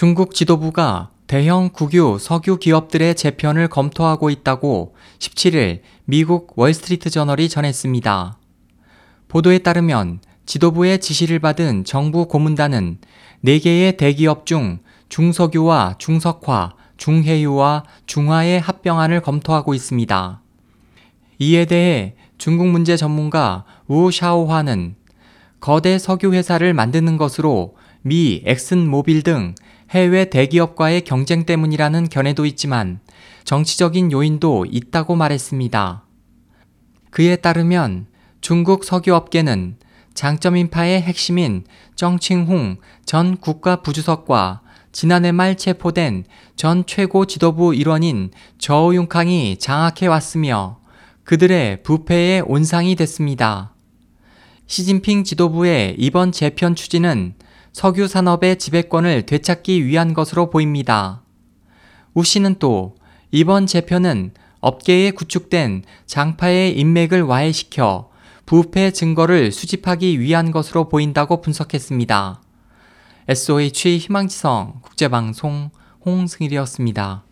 중국 지도부가 대형 국유 석유 기업들의 재편을 검토하고 있다고 17일 미국 월스트리트 저널이 전했습니다. 보도에 따르면 지도부의 지시를 받은 정부 고문단은 4개의 대기업 중 중석유와 중석화, 중해유와 중화의 합병안을 검토하고 있습니다. 이에 대해 중국 문제 전문가 우 샤오화는 거대 석유 회사를 만드는 것으로 미, 엑슨 모빌 등 해외 대기업과의 경쟁 때문이라는 견해도 있지만 정치적인 요인도 있다고 말했습니다. 그에 따르면 중국 석유업계는 장점 인파의 핵심인 정칭홍 전 국가부주석과 지난해 말 체포된 전 최고 지도부 일원인 저우융캉이 장악해 왔으며 그들의 부패의 온상이 됐습니다. 시진핑 지도부의 이번 재편 추진은 석유 산업의 지배권을 되찾기 위한 것으로 보입니다. 우 씨는 또 이번 재편은 업계에 구축된 장파의 인맥을 와해시켜 부패 증거를 수집하기 위한 것으로 보인다고 분석했습니다. SOH 희망지성 국제방송 홍승일이었습니다.